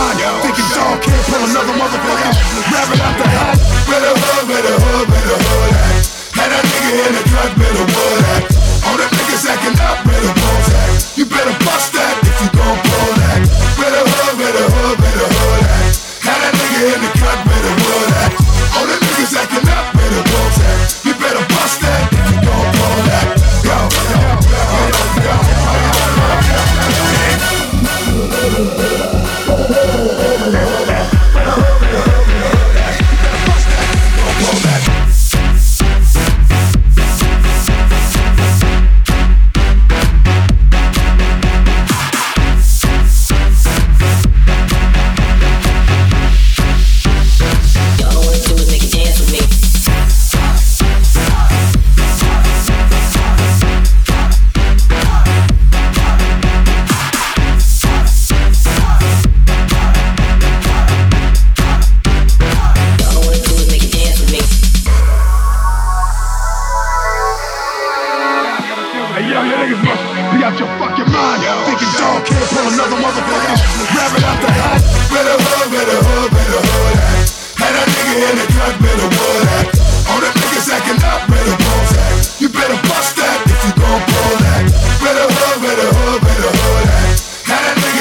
mind. Thinking dog can't pull another motherfucker. Rabbit out the hat. better the hood, where the hood, where hood at? Had a nigga in the cut, better the wood at? All the niggas acting up, better the act? You better bust that if you gon' pull that. Better the hood, where the hood, where hood at? Had a nigga in the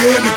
you